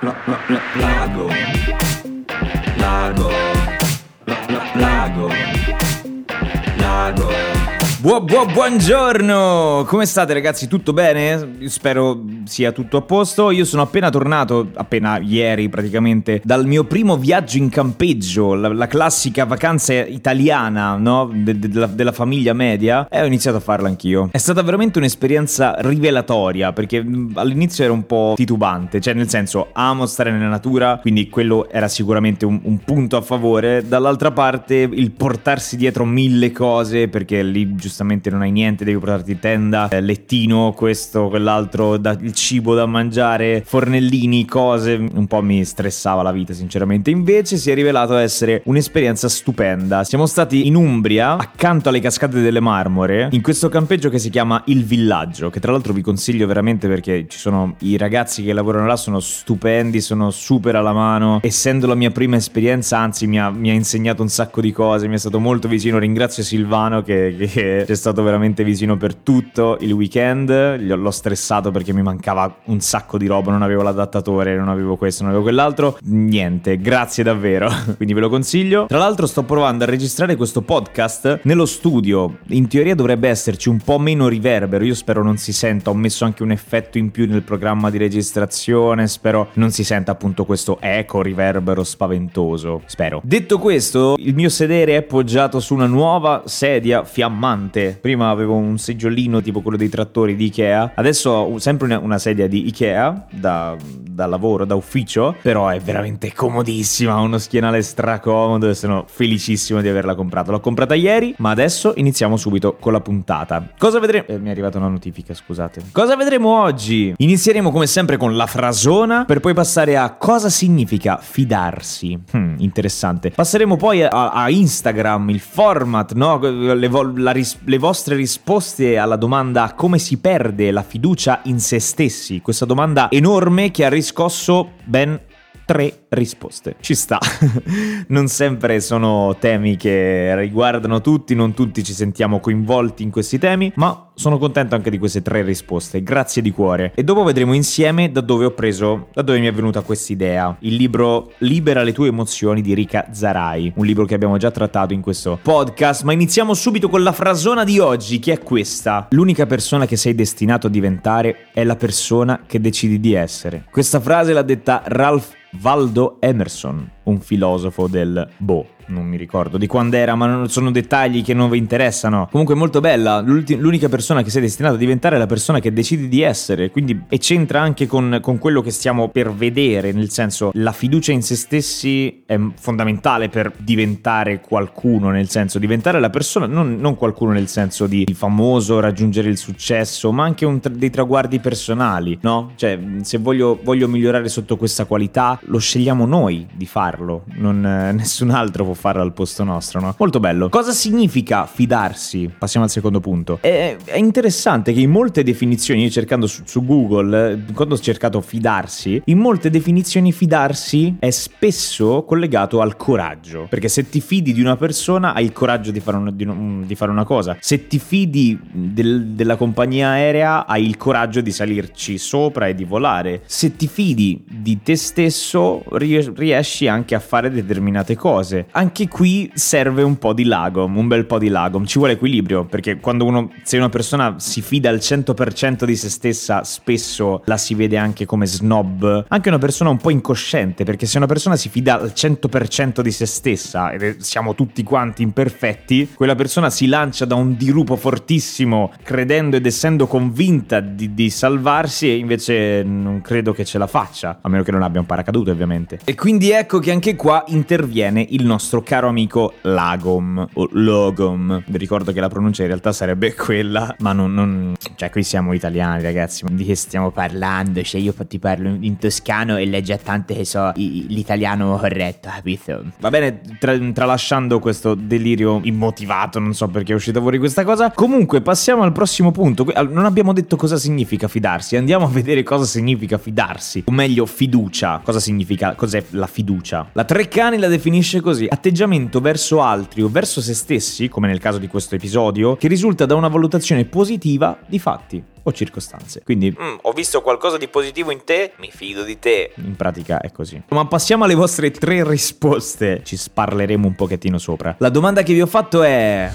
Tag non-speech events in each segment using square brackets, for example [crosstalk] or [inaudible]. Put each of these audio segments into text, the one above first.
la, la, la, lago, lago, Buo, buo, buongiorno! Come state ragazzi? Tutto bene? Spero sia tutto a posto. Io sono appena tornato, appena ieri praticamente, dal mio primo viaggio in campeggio, la, la classica vacanza italiana, no? De, de, della, della, famiglia media, e ho iniziato a farla anch'io. È stata veramente un'esperienza rivelatoria, perché all'inizio ero un po' titubante, cioè nel senso amo stare nella natura, quindi quello era sicuramente un, un punto a favore. Dall'altra parte il portarsi dietro mille cose, perché lì giustamente non hai niente, devi portarti tenda, eh, lettino, questo, quell'altro, da, il cibo da mangiare, fornellini, cose, un po' mi stressava la vita sinceramente. Invece si è rivelato essere un'esperienza stupenda. Siamo stati in Umbria, accanto alle cascate delle Marmore, in questo campeggio che si chiama Il Villaggio, che tra l'altro vi consiglio veramente perché ci sono i ragazzi che lavorano là, sono stupendi, sono super alla mano. Essendo la mia prima esperienza, anzi mi ha, mi ha insegnato un sacco di cose, mi è stato molto vicino, ringrazio Silvano che, che c'è stato veramente vicino per tutto il weekend. L'ho stressato perché mi mancava un sacco di roba, non avevo l'adattatore, non avevo questo, non avevo quell'altro. Niente, grazie davvero. [laughs] Quindi ve lo consiglio. Tra l'altro sto provando a registrare questo podcast nello studio. In teoria dovrebbe esserci un po' meno riverbero, io spero non si senta. Ho messo anche un effetto in più nel programma di registrazione, spero non si senta appunto questo eco riverbero spaventoso. Spero. Detto questo, il mio sedere è poggiato su una nuova sedia fiammante pesante. Prima avevo un seggiolino tipo quello dei trattori di Ikea, adesso ho sempre una, una sedia di Ikea da, da, lavoro, da ufficio, però è veramente comodissima, ha uno schienale stracomodo e sono felicissimo di averla comprata. L'ho comprata ieri, ma adesso iniziamo subito con la puntata. Cosa vedremo? Eh, mi è arrivata una notifica, scusate. Cosa vedremo oggi? Inizieremo come sempre con la frasona per poi passare a cosa significa fidarsi. Hmm, interessante. Passeremo poi a, a Instagram, il format, no? Le, la risposta le vostre risposte alla domanda come si perde la fiducia in se stessi, questa domanda enorme che ha riscosso ben tre risposte. Ci sta. [laughs] non sempre sono temi che riguardano tutti, non tutti ci sentiamo coinvolti in questi temi, ma sono contento anche di queste tre risposte. Grazie di cuore. E dopo vedremo insieme da dove ho preso, da dove mi è venuta questa idea. Il libro Libera le tue emozioni di Rika Zarai, un libro che abbiamo già trattato in questo podcast, ma iniziamo subito con la frasona di oggi, che è questa. L'unica persona che sei destinato a diventare è la persona che decidi di essere. Questa frase l'ha detta Ralph Valdo Emerson, un filosofo del boh non mi ricordo di quando era, ma sono dettagli che non vi interessano. Comunque è molto bella, l'unica persona che sei destinato a diventare è la persona che decidi di essere, quindi e c'entra anche con, con quello che stiamo per vedere, nel senso la fiducia in se stessi è fondamentale per diventare qualcuno, nel senso diventare la persona, non, non qualcuno nel senso di famoso, raggiungere il successo, ma anche un, dei traguardi personali, no? Cioè se voglio, voglio migliorare sotto questa qualità, lo scegliamo noi di farlo, non, eh, [laughs] nessun altro può farlo al posto nostro, no? Molto bello. Cosa significa fidarsi? Passiamo al secondo punto. È, è interessante che in molte definizioni, io cercando su, su, Google, quando ho cercato fidarsi, in molte definizioni fidarsi è spesso collegato al coraggio. Perché se ti fidi di una persona hai il coraggio di fare una, di, di fare una cosa. Se ti fidi del, della compagnia aerea hai il coraggio di salirci sopra e di volare. Se ti fidi di te stesso riesci anche a fare determinate cose. Anche anche qui serve un po' di lagom, un bel po' di lagom. Ci vuole equilibrio, perché quando uno, se una persona si fida al 100% di se stessa, spesso la si vede anche come snob. Anche una persona un po' incosciente, perché se una persona si fida al 100% di se stessa, e siamo tutti quanti imperfetti, quella persona si lancia da un dirupo fortissimo, credendo ed essendo convinta di, di salvarsi, e invece non credo che ce la faccia, a meno che non abbia un paracadute ovviamente. E quindi ecco che anche qua interviene il nostro caro amico Lagom o Logom. Vi ricordo che la pronuncia in realtà sarebbe quella, ma non, non... cioè qui siamo italiani ragazzi, di che stiamo parlando? Cioè io ti parlo in toscano e lei già tante che so l'italiano corretto, capito? Va bene, tra, tralasciando questo delirio immotivato, non so perché è uscita fuori questa cosa. Comunque passiamo al prossimo punto. Non abbiamo detto cosa significa fidarsi, andiamo a vedere cosa significa fidarsi, o meglio fiducia. Cosa significa, cos'è la fiducia? La Treccani la definisce così: atteggiamento verso altri o verso se stessi, come nel caso di questo episodio, che risulta da una valutazione positiva di fatti o circostanze. Quindi, Mm, ho visto qualcosa di positivo in te, mi fido di te. in pratica è così. Ma passiamo alle vostre tre risposte. Ci sparleremo un pochettino sopra. La domanda che vi ho fatto è.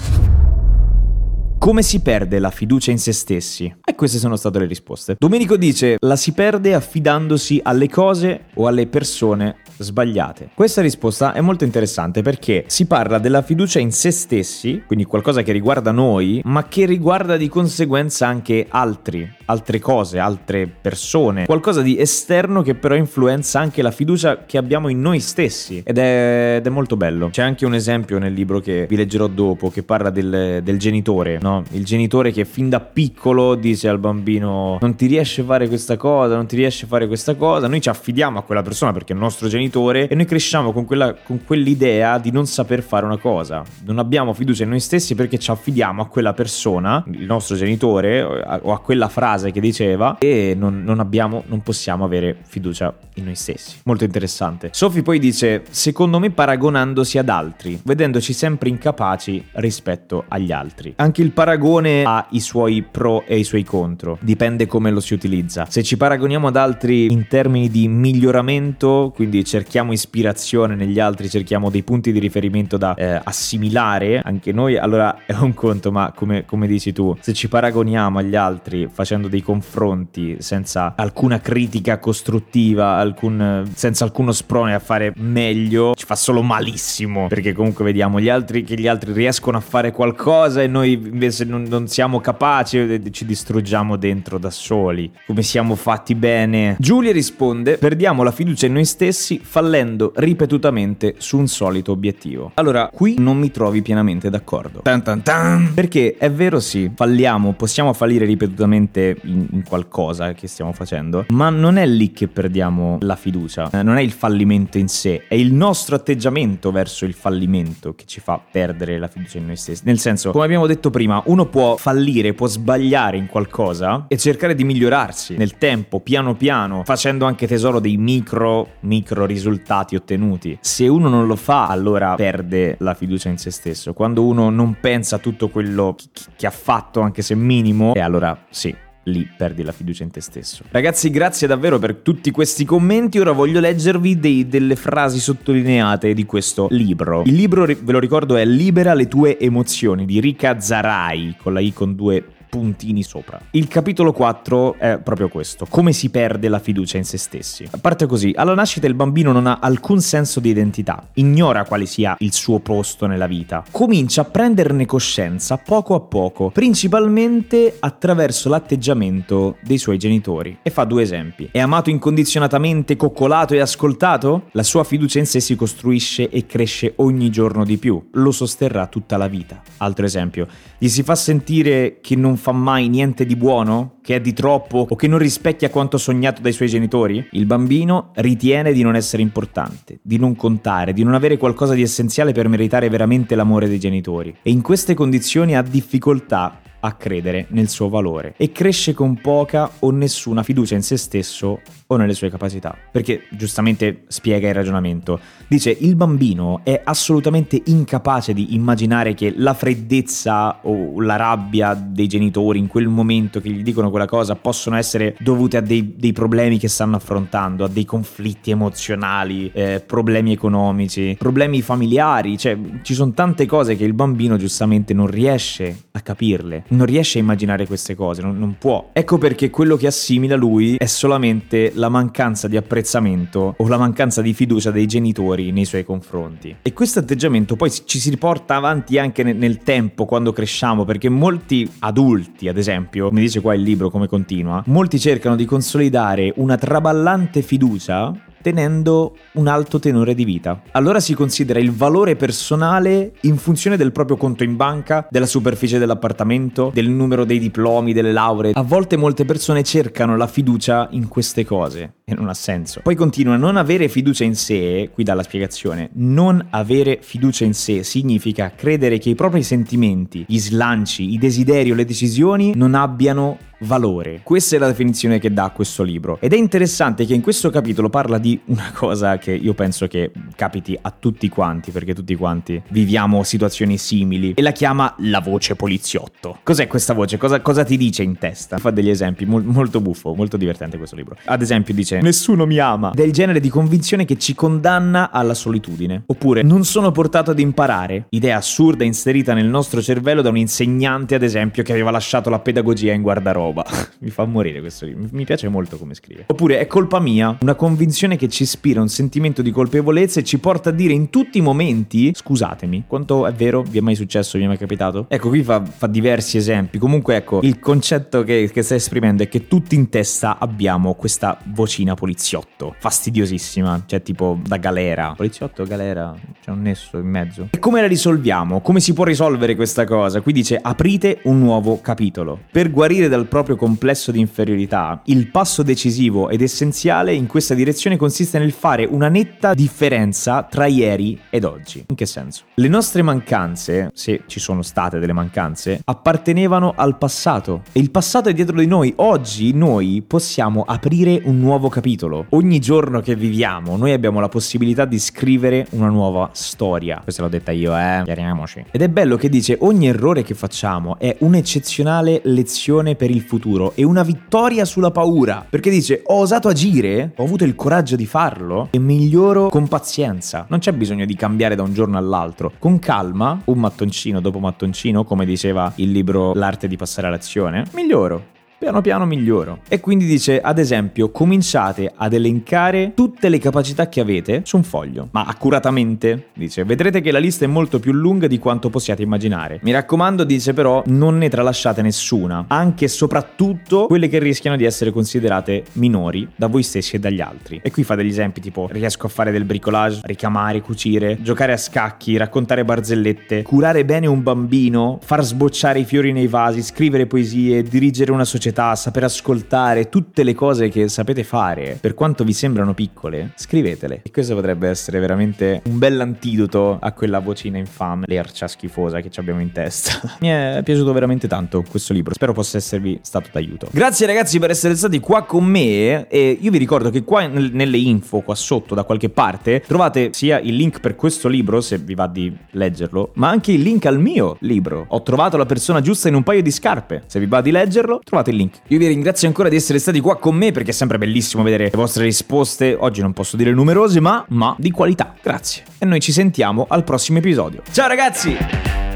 Come si perde la fiducia in se stessi? E queste sono state le risposte. Domenico dice: la si perde affidandosi alle cose o alle persone sbagliate. Questa risposta è molto interessante perché si parla della fiducia in se stessi, quindi qualcosa che riguarda noi, ma che riguarda di conseguenza anche altri, altre cose, altre persone, qualcosa di esterno che però influenza anche la fiducia che abbiamo in noi stessi ed è, ed è molto bello. C'è anche un esempio nel libro che vi leggerò dopo che parla del, del genitore, no? Il genitore che fin da piccolo dice al bambino non ti riesce a fare questa cosa, non ti riesce a fare questa cosa, noi ci affidiamo a quella persona perché è il nostro genitore e noi cresciamo con, quella, con quell'idea di non saper fare una cosa. Non abbiamo fiducia in noi stessi perché ci affidiamo a quella persona, il nostro genitore, o a, quella frase che diceva e non, non abbiamo, non possiamo avere fiducia in noi stessi. Molto interessante. Sophie poi dice, secondo me paragonandosi ad altri, vedendoci sempre incapaci rispetto agli altri. Anche il paragone ha i suoi pro e i suoi contro, dipende come lo si utilizza. Se ci paragoniamo ad altri in termini di miglioramento, quindi cerchiamo ispirazione negli altri, cerchiamo dei punti di riferimento da eh, assimilare, anche noi allora [laughs] è un conto, ma come, come dici tu, se ci paragoniamo agli altri facendo dei confronti senza alcuna critica costruttiva, alcun, senza alcuno sprone a fare meglio, ci fa solo malissimo, perché comunque vediamo gli altri che gli altri riescono a fare qualcosa e noi invece non, non siamo capaci e ci distruggiamo dentro da soli. Come siamo fatti bene? Giulia risponde: perdiamo la fiducia in noi stessi fallendo ripetutamente su un solito obiettivo. Allora, qui non mi trovi pienamente d'accordo. Tan tan tan. Perché è vero sì, falliamo, possiamo fallire ripetutamente in, in qualcosa che stiamo facendo, ma non è lì che perdiamo la fiducia, Eh, non è il fallimento in sé, è il nostro atteggiamento verso il fallimento che ci fa perdere la fiducia in noi stessi. Nel senso, come abbiamo detto prima, uno può fallire, può sbagliare in qualcosa e cercare di migliorarsi nel tempo, piano piano, facendo anche tesoro dei micro, micro risultati ottenuti. Se uno non lo fa, allora perde la fiducia in se stesso. Quando uno non pensa a tutto quello che- ha fatto, anche se minimo, e allora sì. Lì perdi la fiducia in te stesso. Ragazzi, grazie davvero per tutti questi commenti. Ora voglio leggervi dei- delle frasi sottolineate di questo libro. Il libro, ve lo ricordo, è Libera le tue emozioni di Rika Zarai, con la I con due puntini sopra. Il capitolo 4 è proprio questo, come si perde la fiducia in se stessi. Parte così, alla nascita il bambino non ha alcun senso di identità, ignora quale sia il suo posto nella vita, comincia a prenderne coscienza poco a poco, principalmente attraverso l'atteggiamento dei suoi genitori. E fa due esempi. È amato incondizionatamente, coccolato e ascoltato? La sua fiducia in sé si costruisce e cresce ogni giorno di più, lo sosterrà tutta la vita. Altro esempio, gli si fa sentire che non fa mai niente di buono, che è di troppo o che non rispecchia quanto sognato dai suoi genitori? Il bambino ritiene di non essere importante, di non contare, di non avere qualcosa di essenziale per meritare veramente l'amore dei genitori e in queste condizioni ha difficoltà a credere nel suo valore e cresce con poca o nessuna fiducia in se stesso o nelle sue capacità. Perché giustamente spiega il ragionamento. Dice il bambino è assolutamente incapace di immaginare che la freddezza o la rabbia dei genitori in quel momento che gli dicono quella cosa possono essere dovute a dei, dei problemi che stanno affrontando, a dei conflitti emozionali, eh, problemi economici, problemi familiari, cioè ci sono tante cose che il bambino giustamente non riesce a capirle, non riesce a immaginare queste cose, non, non può. Ecco perché quello che assimila lui è solamente la mancanza di apprezzamento o la mancanza di fiducia dei genitori nei suoi confronti. E questo atteggiamento poi ci si riporta avanti anche nel, nel tempo quando cresciamo, perché molti adulti, ad esempio, come dice qua il libro come continua, molti cercano di consolidare una traballante fiducia tenendo un alto tenore di vita. Allora si considera il valore personale in funzione del proprio conto in banca, della superficie dell'appartamento, del numero dei diplomi, delle lauree. A volte molte persone cercano la fiducia in queste cose e non ha senso. Poi continua, non avere fiducia in sé, qui dà la spiegazione, non avere fiducia in sé significa credere che i propri sentimenti, gli slanci, i desideri o le decisioni non abbiano valore. Questa è la definizione che dà questo libro. Ed è interessante che in questo capitolo parla di una cosa che io penso che capiti a tutti quanti, perché tutti quanti viviamo situazioni simili, e la chiama la voce poliziotto. Cos'è questa voce? Cosa, cosa ti dice in testa? Fa degli esempi mol- molto buffo, molto divertente questo libro. Ad esempio dice, nessuno mi ama, del genere di convinzione che ci condanna alla solitudine. Oppure, non sono portato ad imparare, idea assurda inserita nel nostro cervello da un insegnante, ad esempio, che aveva lasciato la pedagogia in guardaroba. [laughs] mi fa morire questo libro, mi piace molto come scrive. Oppure, è colpa mia, una convinzione che ci ispira un sentimento di colpevolezza e ci porta a dire in tutti i momenti, scusatemi, quanto è vero, vi è mai successo, vi è mai capitato? Ecco, qui fa, fa diversi esempi. Comunque, ecco, il concetto che, che sta esprimendo è che tutti in testa abbiamo questa vocina poliziotto, fastidiosissima, cioè tipo da galera. Poliziotto, galera, c'è un nesso in mezzo. E come la risolviamo? Come si può risolvere questa cosa? Qui dice aprite un nuovo capitolo. Per guarire dal proprio complesso di inferiorità, il passo decisivo ed essenziale in questa direzione consiste nel fare una netta differenza tra ieri ed oggi. In che senso? Le nostre mancanze, se ci sono state delle mancanze, appartenevano al passato e il passato è dietro di noi. Oggi noi possiamo aprire un nuovo capitolo. Ogni giorno che viviamo noi abbiamo la possibilità di scrivere una nuova storia. Questa l'ho detta io, eh, chiariamoci. Ed è bello che dice ogni errore che facciamo è un'eccezionale lezione per il futuro e una vittoria sulla paura. Perché dice ho osato agire, ho avuto il coraggio di farlo e miglioro con pazienza. Non c'è bisogno di cambiare da un giorno all'altro. Con calma, un mattoncino dopo mattoncino, come diceva il libro L'arte di passare all'azione, miglioro piano piano miglioro. E quindi dice, ad esempio, cominciate ad elencare tutte le capacità che avete su un foglio, ma accuratamente, dice, vedrete che la lista è molto più lunga di quanto possiate immaginare. Mi raccomando, dice però, non ne tralasciate nessuna, anche e soprattutto quelle che rischiano di essere considerate minori da voi stessi e dagli altri. E qui fa degli esempi tipo, riesco a fare del bricolage, richiamare, cucire, giocare a scacchi, raccontare barzellette, curare bene un bambino, far sbocciare i fiori nei vasi, scrivere poesie, dirigere una società società, saper ascoltare, tutte le cose che sapete fare, per quanto vi sembrano piccole, scrivetele. E questo potrebbe essere veramente un bel antidoto a quella vocina infame, lercia schifosa che abbiamo in testa. [laughs] Mi è piaciuto veramente tanto questo libro, spero possa esservi stato d'aiuto. Grazie ragazzi per essere stati qua con me e io vi ricordo che qua nelle info, qua sotto da qualche parte, trovate sia il link per questo libro, se vi va di leggerlo, ma anche il link al mio libro. Ho trovato la persona giusta in un paio di scarpe. Se vi va di leggerlo, trovate link. Io vi ringrazio ancora di essere stati qua con me perché è sempre bellissimo vedere le vostre risposte. Oggi non posso dire numerose, ma, ma di qualità. Grazie. E noi ci sentiamo al prossimo episodio. Ciao ragazzi!